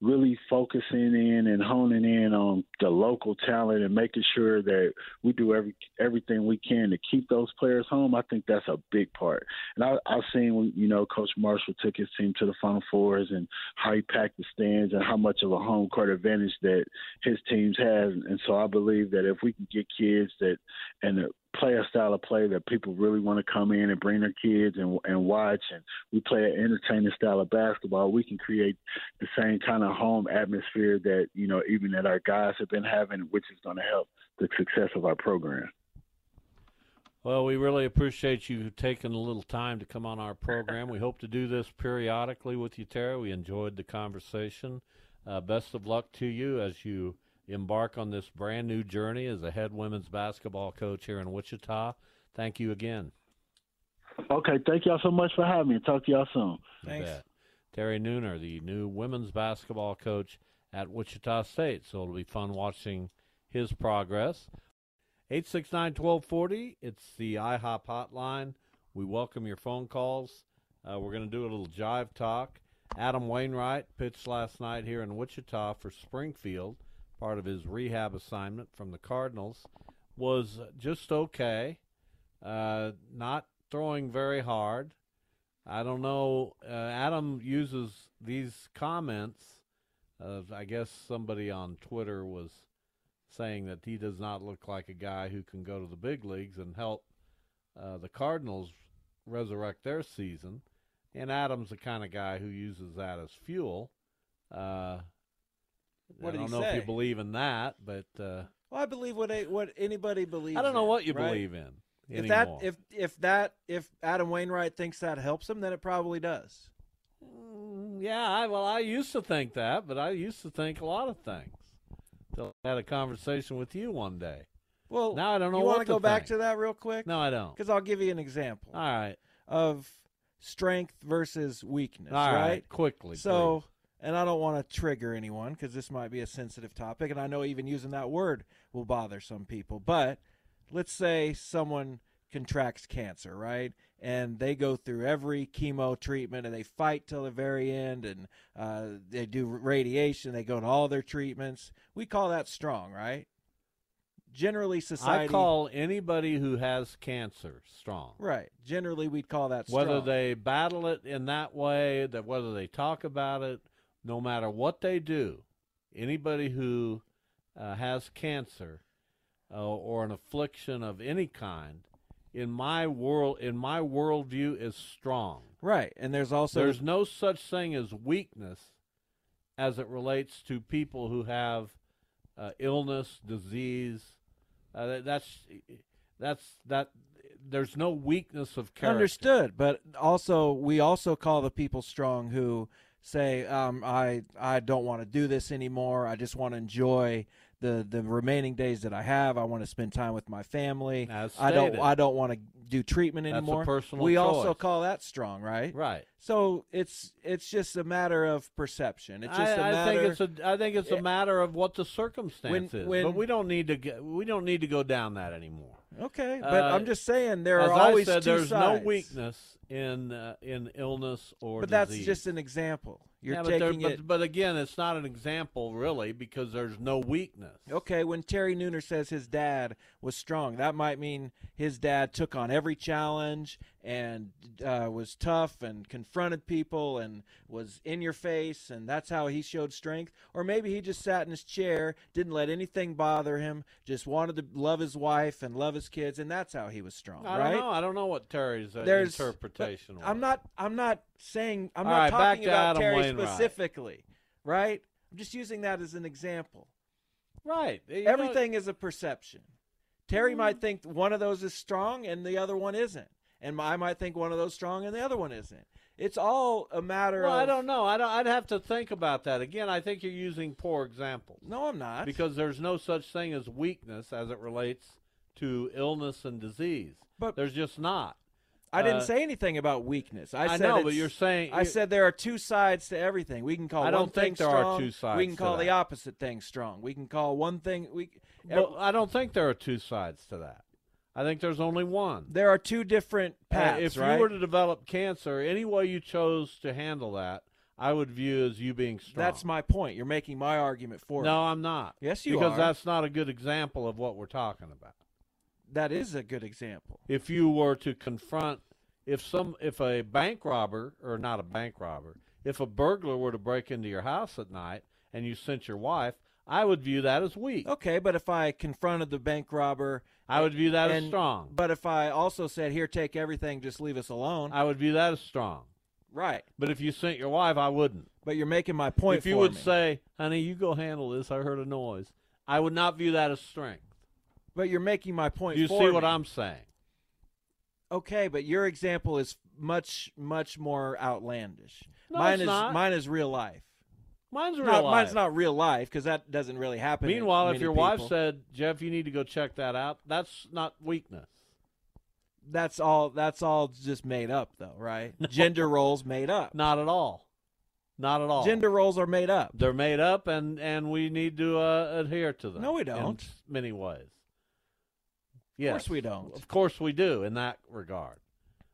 K: really focusing in and honing in on the local talent and making sure that we do every everything we can to keep those players home. I think that's a big part. And I, I've seen, you know, Coach Marshall took his team to the Final Fours and how he packed the stands and how much of a home court advantage that his teams has. And so I believe that if we can get kids that and play a style of play that people really want to come in and bring their kids and and watch and we play an entertaining style of basketball we can create the same kind of home atmosphere that you know even that our guys have been having which is going to help the success of our program.
E: Well we really appreciate you taking a little time to come on our program. We hope to do this periodically with you Terry we enjoyed the conversation. Uh, best of luck to you as you embark on this brand new journey as a head women's basketball coach here in Wichita. Thank you again.
K: Okay, thank y'all so much for having me. Talk to y'all soon.
G: Thanks.
E: Terry Nooner, the new women's basketball coach at Wichita State. So it'll be fun watching his progress. 869 1240, it's the IHOP hotline. We welcome your phone calls. Uh, we're going to do a little jive talk. Adam Wainwright pitched last night here in Wichita for Springfield part of his rehab assignment from the Cardinals, was just okay. Uh, not throwing very hard. I don't know. Uh, Adam uses these comments. I guess somebody on Twitter was saying that he does not look like a guy who can go to the big leagues and help uh, the Cardinals resurrect their season. And Adam's the kind of guy who uses that as fuel.
G: What
E: I don't know
G: say?
E: if you believe in that, but uh,
G: Well, I believe what a, what anybody believes.
E: I don't know
G: in,
E: what you
G: right?
E: believe in
G: If
E: anymore.
G: that if if that if Adam Wainwright thinks that helps him, then it probably does.
E: Mm, yeah, I, well, I used to think that, but I used to think a lot of things. Till I had a conversation with you one day.
G: Well,
E: now I don't know
G: You want to go back to that real quick?
E: No, I don't.
G: Because I'll give you an example.
E: All right.
G: Of strength versus weakness.
E: All right,
G: right.
E: quickly,
G: So, and I don't want to trigger anyone because this might be a sensitive topic, and I know even using that word will bother some people. But let's say someone contracts cancer, right? And they go through every chemo treatment and they fight till the very end and uh, they do radiation, they go to all their treatments. We call that strong, right? Generally, society.
E: I call anybody who has cancer strong.
G: Right. Generally, we'd call that strong.
E: Whether they battle it in that way, that whether they talk about it, no matter what they do, anybody who uh, has cancer uh, or an affliction of any kind, in my world, in my worldview, is strong.
G: Right, and there's also
E: there's no such thing as weakness as it relates to people who have uh, illness, disease. Uh, that- that's that's that. There's no weakness of character.
G: Understood, but also we also call the people strong who say, um, "I I don't want to do this anymore. I just want to enjoy the the remaining days that I have. I want to spend time with my family. I don't. I don't want to do treatment
E: That's a
G: anymore.
E: personal
G: we also call that strong, right?
E: Right.
G: So it's it's just a matter of perception. It's just a
E: I, I
G: matter.
E: I think it's a I think it's a matter of what the circumstance is.
G: when-
E: but we don't need to get, we don't need to go down that anymore.
G: okay, but
E: Uh,
G: I'm just saying there are always
E: said,
G: two
E: there's
G: sides.
E: no weakness in uh, in illness or
G: But that's just an example. You're
E: yeah, but,
G: taking
E: but,
G: it.
E: but again, it's not an example really because there's no weakness.
G: Okay, when Terry Nooner says his dad was strong, that might mean his dad took on every challenge and uh, was tough and confronted people and was in your face, and that's how he showed strength. Or maybe he just sat in his chair, didn't let anything bother him, just wanted to love his wife and love his kids, and that's how he was strong.
E: I
G: right?
E: don't know. I don't know what Terry's uh,
G: There's
E: interpretation
G: I'm not. I'm not saying. I'm
E: All
G: not
E: right,
G: talking about
E: Adam
G: Terry
E: Wainwright.
G: specifically, right? I'm just using that as an example.
E: right. You know-
G: Everything is a perception. Terry might mm-hmm. think one of those is strong and the other one isn't, and I might think one of those strong and the other one isn't. It's all a matter
E: Well,
G: of.
E: I don't know. I don't, I'd have to think about that again. I think you're using poor examples.
G: No, I'm not.
E: because there's no such thing as weakness as it relates to illness and disease.
G: But-
E: there's just not.
G: I didn't
E: uh,
G: say anything about weakness. I,
E: I
G: said
E: know, but you're saying-
G: I said there are two sides to everything. We can call
E: I don't think there are two sides
G: We can call the opposite thing strong. We can call one thing. We
E: Well, I don't think there are two sides to that. I think there's only one.
G: there are two different
E: Uh,
G: paths.
E: if
G: right?
E: you were to develop cancer, any way you chose to handle that, I would view as you being strong.
G: That's my point. You're making my argument for
E: no,
G: me.
E: I'm not.
G: Yes, you
E: because
G: are.
E: that's not a good example of what we're talking about.
G: That is a good example.
E: if you were to confront if some if a bank robber or not a bank robber if a burglar were to break into your house at night and you sent your wife i would view that as weak
G: Okay, but if I confronted the bank robber,
E: i would view that as strong
G: But if I also said, "Here, take everything, just leave us alone,"
E: i would view that as strong
G: right?
E: but if you sent your wife i wouldn't
G: But you're making my point.
E: if you would
G: me.
E: say honey you go handle this i heard a noise i would not view that as strength
G: but you're making my point.
E: you
G: for
E: see what i'm saying
G: Okay, but your example is much, much more outlandish.
E: No,
G: mine is
E: not.
G: mine is real life.
E: mine's real
G: Not-
E: life.
G: Mine's not real life because that doesn't really happen.
E: meanwhile if your wife said jeff you need to go check that out that's not weakness
G: that's all, that's all just made up, though, right? Gender roles made up.
E: not at all not at all
G: Gender roles are made up.
E: They're made up, and and we need to uh, adhere to them.
G: No, we don't.
E: s- many ways.
G: Of
E: Yes,
G: course we don't.
E: Of course we do. In that regard,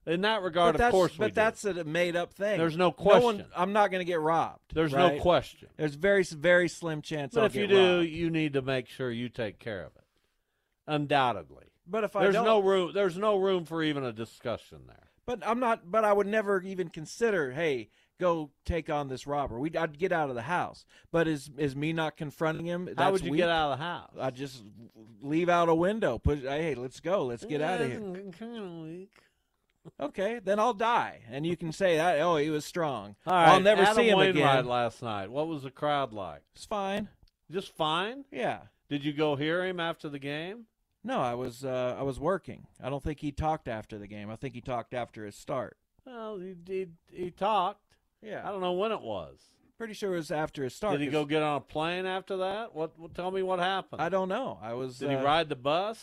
E: in that regard, of course we do.
G: but
E: do.
G: that's a made up thing.
E: There's no
G: one,
E: question.
G: I'm not going to get robbed.
E: There's
G: right?
E: no question.
G: There's very very slim chance.
E: But
G: I'll
E: if you do,
G: robbed.
E: you need to make sure you take care of it. Undoubtedly,
G: but if I
E: there's
G: don't,
E: no room. There's no room for even a discussion there.
G: But I'm not. But I would never even consider. Hey, go take on this robber. We I'd get out of the house. But is is me not confronting him?
E: How would you
G: weak?
E: get out of the house?
G: I just leave out a window. Put hey, let's go. Let's get out of here.
E: Kind of weak.
G: Okay, then I'll die, and you can say that. Oh, he was strong.
E: All right,
G: I'll never
E: Adam
G: see him
E: Wainwright
G: again.
E: last night. What was the crowd like?
G: It's fine.
E: Just fine.
G: Yeah.
E: Did you go hear him after the game?
G: No, I was uh, I was working. I don't think he talked after the game. I think he talked after his start.
E: Well, he he, he talked. I don't know when it was.
G: pretty sure it was after his start.
E: Did he go get on a plane after that? What? what tell me what happened.
G: I don't know. I was.
E: Did he
G: uh,
E: ride the bus?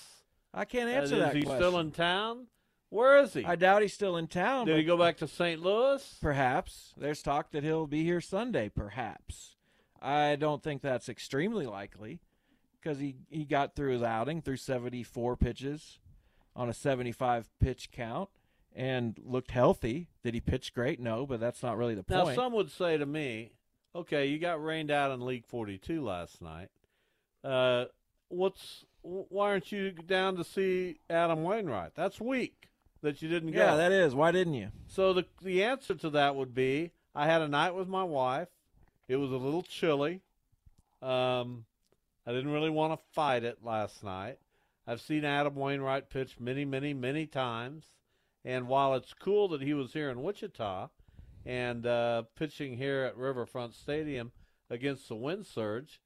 G: I can't
E: Uh,
G: answer
E: is
G: that
E: he
G: question.
E: still in town? Where is he?
G: I doubt he's still in town.
E: Did he go back to St. Louis?
G: Perhaps there's talk that he'll be here Sunday. Perhaps I don't think that's extremely likely because he he got through his outing through 74 pitches on a 75 pitch count and looked healthy. Did he pitch great? No, but that's not really the
E: Now,
G: point.
E: Now, some would say to me, "Okay, you got rained out in League 42 last night. Uh, what's why aren't you down to see Adam Wainwright? That's weak that you didn't go."
G: yeah, that is. Why didn't you?
E: So the the answer to that would be I had a night with my wife. It was a little chilly. Um, I didn't really want to fight it last night. I've seen Adam Wainwright pitch many, many, many times, and while it's cool that he was here in Wichita and uh, pitching here at Riverfront Stadium against the wind surge,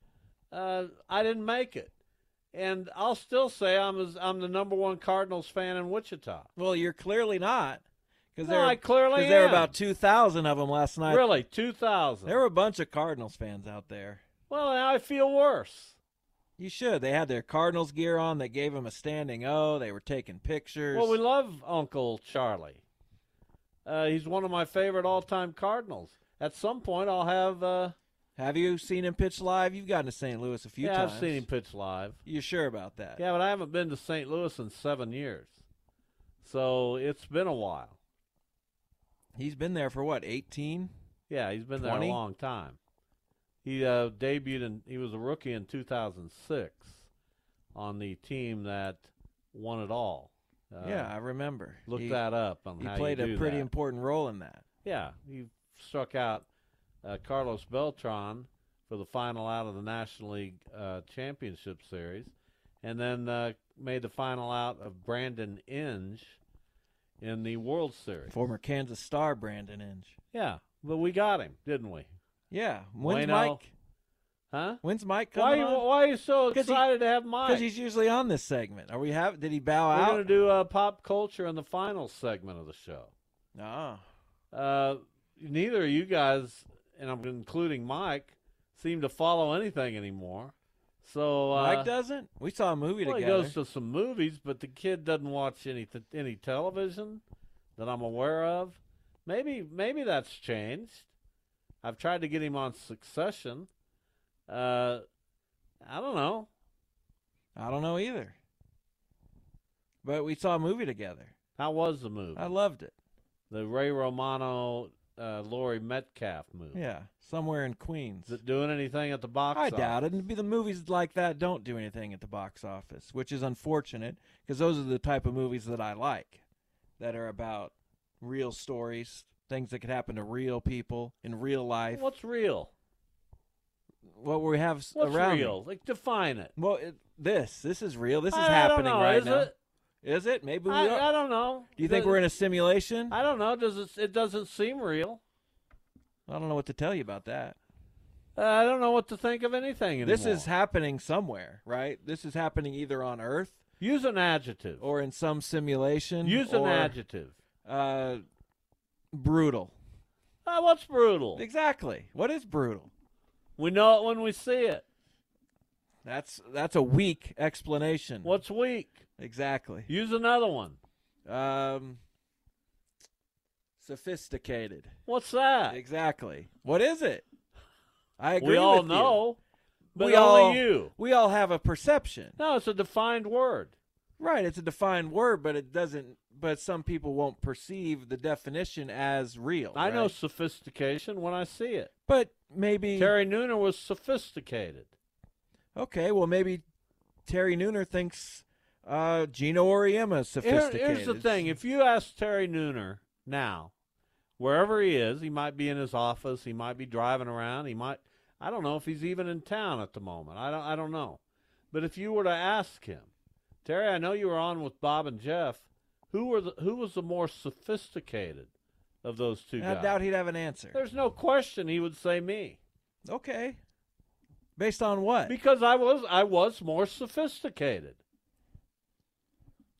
E: uh, I didn't make it. And I'll still say I'm as, I'm the number one Cardinals fan in Wichita.
G: Well, you're clearly not. Because
E: No,
G: there,
E: I clearly
G: because there were about 2,000 of them last night.
E: Really, two thousand.
G: There were a bunch of Cardinals fans out there.
E: Well, I feel worse.
G: You should. They had their Cardinals gear on. They gave him a standing O. They were taking pictures.
E: Well, we love Uncle Charlie. Uh, he's one of my favorite all-time Cardinals. At some point, I'll have. Uh,
G: have you seen him pitch live? You've gotten to St. Louis a few
E: yeah,
G: times.
E: I've seen him pitch live.
G: You sure about that?
E: Yeah, but I haven't been to St. Louis in seven years, so it's been a while.
G: He's been there for what, eighteen?
E: Yeah, he's been
G: 20?
E: there a long time. He uh, debuted in. He was a rookie in 2006 on the team that won it all. Uh,
G: yeah, I remember.
E: Look
G: He-
E: that up on
G: He played a pretty
E: that.
G: important role in that.
E: Yeah, he struck out uh, Carlos Beltran for the final out of the National League uh, Championship Series, and then uh, made the final out of Brandon Inge in the World Series.
G: Former Kansas star Brandon Inge.
E: Yeah, but we got him, didn't we?
G: Yeah. When's
E: Bueno.
G: Mike?
E: Huh?
G: When's Mike
E: Why are
G: coming
E: you,
G: on?
E: why are you so
G: 'Cause he-
E: excited to have Mike?
G: Because he's usually on this segment. Are we have? Did he bow out We're
E: going to do uh, pop culture in the final segment of the show.
G: Ah.
E: Uh, neither of you guys, and I'm including Mike, seem to follow anything anymore. So uh,
G: Mike doesn't. We saw a movie
E: well,
G: together.
E: he goes to some movies, but the kid doesn't watch any th- any television that I'm aware of. Maybe maybe that's changed. I've tried to get him on Succession. Uh, I don't know.
G: I don't know either. But we saw a movie together.
E: How was the movie?
G: I loved it.
E: the Ray Romano, uh, Laurie Metcalf movie.
G: Yeah, somewhere in Queens.
E: Is it doing anything at the box office?
G: I
E: office?
G: doubt it. And the movies like that don't do anything at the box office, which is unfortunate because those are the type of movies that I like, that are about real stories, things that could happen to real people in real life.
E: What's real?
G: What we have
E: What's
G: around
E: real? Like define it.
G: Well, it, this this is real. This is
E: I-
G: happening
E: know,
G: right
E: is
G: now.
E: it?
G: Is it? Maybe we
E: I,
G: are.
E: I don't know.
G: Do you think
E: The-
G: we're in a simulation?
E: I don't know. Does it? It doesn't seem real.
G: I don't know what to tell you about that.
E: Uh, I don't know what to think of anything anymore.
G: This is happening somewhere, right? This is happening either on Earth
E: use an adjective.
G: or in some simulation.
E: Use an
G: or,
E: adjective.
G: Uh, brutal.
E: Uh, what's brutal?
G: Exactly. What is brutal?
E: We know it when we see it.
G: That's that's a weak explanation.
E: What's weak?
G: Exactly.
E: Use another one.
G: Um, sophisticated.
E: What's that?
G: Exactly. What is it? I agree.
E: we all
G: you.
E: know, but
G: we
E: only
G: all,
E: you.
G: We all have a perception.
E: No, it's a defined word.
G: Right, it's a defined word, but it doesn't. But some people won't perceive the definition as real.
E: I know sophistication when I see it.
G: but maybe
E: Terry Nooner was sophisticated.
G: Okay, well maybe Terry Nooner thinks uh, Geno Auriemma is
E: Here-
G: sophisticated.
E: here's the thing: if you ask Terry Nooner now, wherever he is, he might be in his office, he might be driving around, he might. I don't know if he's even in town at the moment. I don't. I don't know. But if you were to ask him, Terry, I know you were on with Bob and Jeff. Who were the, who was the more sophisticated of those two
G: I
E: guys?
G: doubt he'd have an answer.
E: There's no question he would say me
G: Okay, based on what?
E: because I was I was more sophisticated.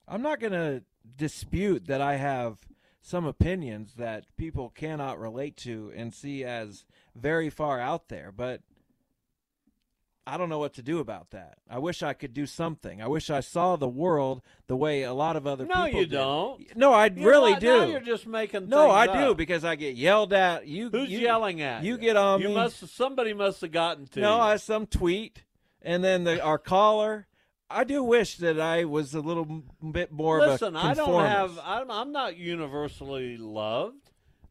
G: I'm not going to dispute that I have some opinions that people cannot relate to and see as very far out there, but I don't know what to do about that. I wish I could do something. I wish I saw the world the way a lot of other
E: No,
G: people
E: you
G: did.
E: don't.
G: No, I
E: You
G: really do.
E: Now you're just making.
G: no, I
E: things
G: do because I get yelled at. You
E: Who's
G: you-
E: yelling at
G: You
E: you?
G: get on
E: You
G: me.
E: must. Somebody must have gotten to
G: no. I some tweet, and then the, our caller. I do wish that I was a little bit more
E: Listen,
G: of a
E: I don't have. I'm, I'm not universally loved,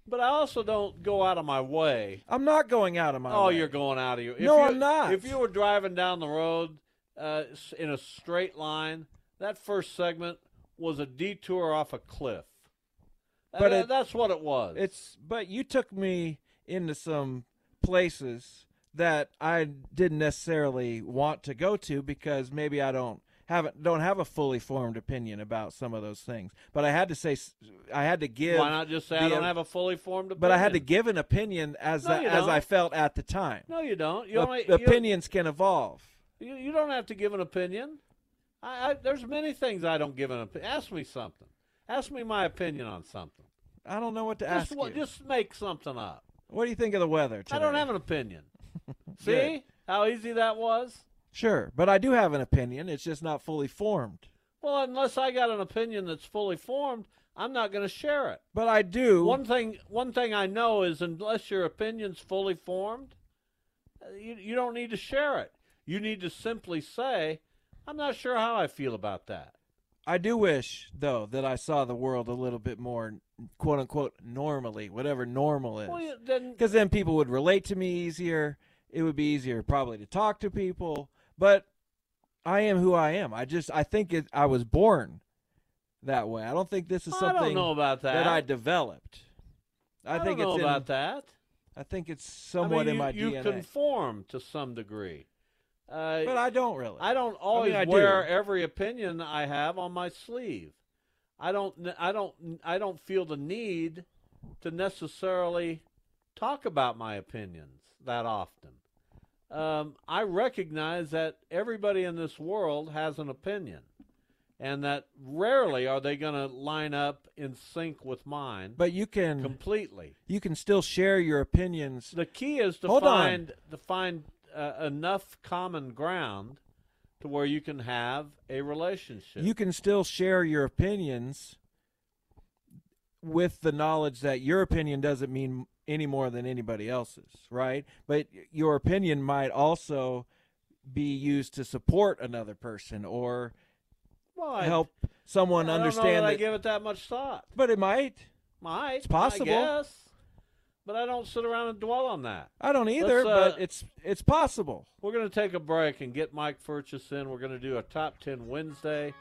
E: but I also don't go out of my way.
G: I'm not going out of my
E: oh,
G: way.
E: you're going out of your. If
G: No,
E: you,
G: I'm not.
E: If you were driving down the road uh, in a straight line, that first segment was a detour off a cliff. Uh,
G: But
E: that-
G: it-
E: that's what it was.
G: It's but you took me into some places that I didn't necessarily want to go to because maybe I don't haven't don't have a fully formed opinion about some of those things. But I had to say I had to give
E: Why not just say I don't have a fully formed opinion?
G: But I had to give an opinion as
E: No,
G: I, as I felt at the time.
E: No, you don't. You only,
G: opinions can evolve.
E: You, you don't have to give an opinion. I, I, there's many things I don't give an opinion. Ask me something. Ask me my opinion on something.
G: I don't know what to
E: Just,
G: ask you.
E: just make something up.
G: What do you think of the weather today?
E: I don't have an opinion. See how easy that was?
G: Sure, but I do have an opinion. It's just not fully formed.
E: Well, unless I got an opinion that's fully formed, I'm not going to share it.
G: But I do.
E: One thing, one thing I know is unless your opinion's fully formed, uh, you, you don't need to share it. You need to simply say, "I'm not sure how I feel about that."
G: I do wish, though, that I saw the world a little bit more, quote unquote, normally, whatever normal is.
E: Well, then
G: Because then people would relate to me easier. It would be easier probably to talk to people. But I am who I am. I just, I think it, I was born that way. I don't think this is
E: I
G: something
E: don't know about that.
G: I developed. I,
E: I
G: think
E: don't know
G: it's in,
E: about that.
G: I think it's somewhat
E: I mean,
G: in
E: you,
G: my
E: you
G: DNA.
E: conform to some degree. Uh,
G: but I don't really.
E: I don't always
G: I do.
E: wear every opinion I have on my sleeve. I don't. I don't. I don't feel the need to necessarily talk about my opinions that often. Um, I recognize that everybody in this world has an opinion, and that rarely are they going to line up in sync with mine.
G: But you can
E: completely.
G: You can still share your opinions.
E: The key is to
G: Hold on.
E: find to find uh, enough common ground to where you can have a relationship.
G: You can still share your opinions with the knowledge that your opinion doesn't mean any more than anybody else's, right? But your opinion might also be used to support another person or
E: well, I,
G: help someone
E: I don't know
G: understand
E: that I give it that much thought.
G: But it might.
E: Might
G: It's possible.
E: I guess, but I don't sit around and dwell on that.
G: I don't either,
E: uh,
G: but it's it's possible.
E: We're going to take a break and get Mike Furchess in. We're going to do a top 10 Wednesday.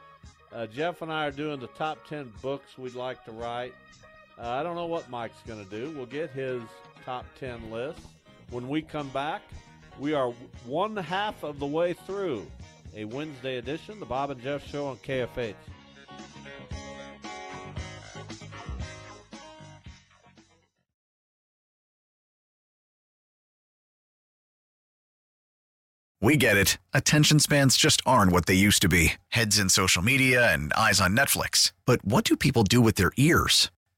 E: Uh, Jeff and I are doing the top 10 books we'd like to write. Uh, I don't know what Mike's going to do. We'll get his top 10 list. When we come back, we are one half of the way through a Wednesday edition, the Bob and Jeff Show on KFH.
A: We get it. Attention spans just aren't what they used to be heads in social media and eyes on Netflix. But what do people do with their ears?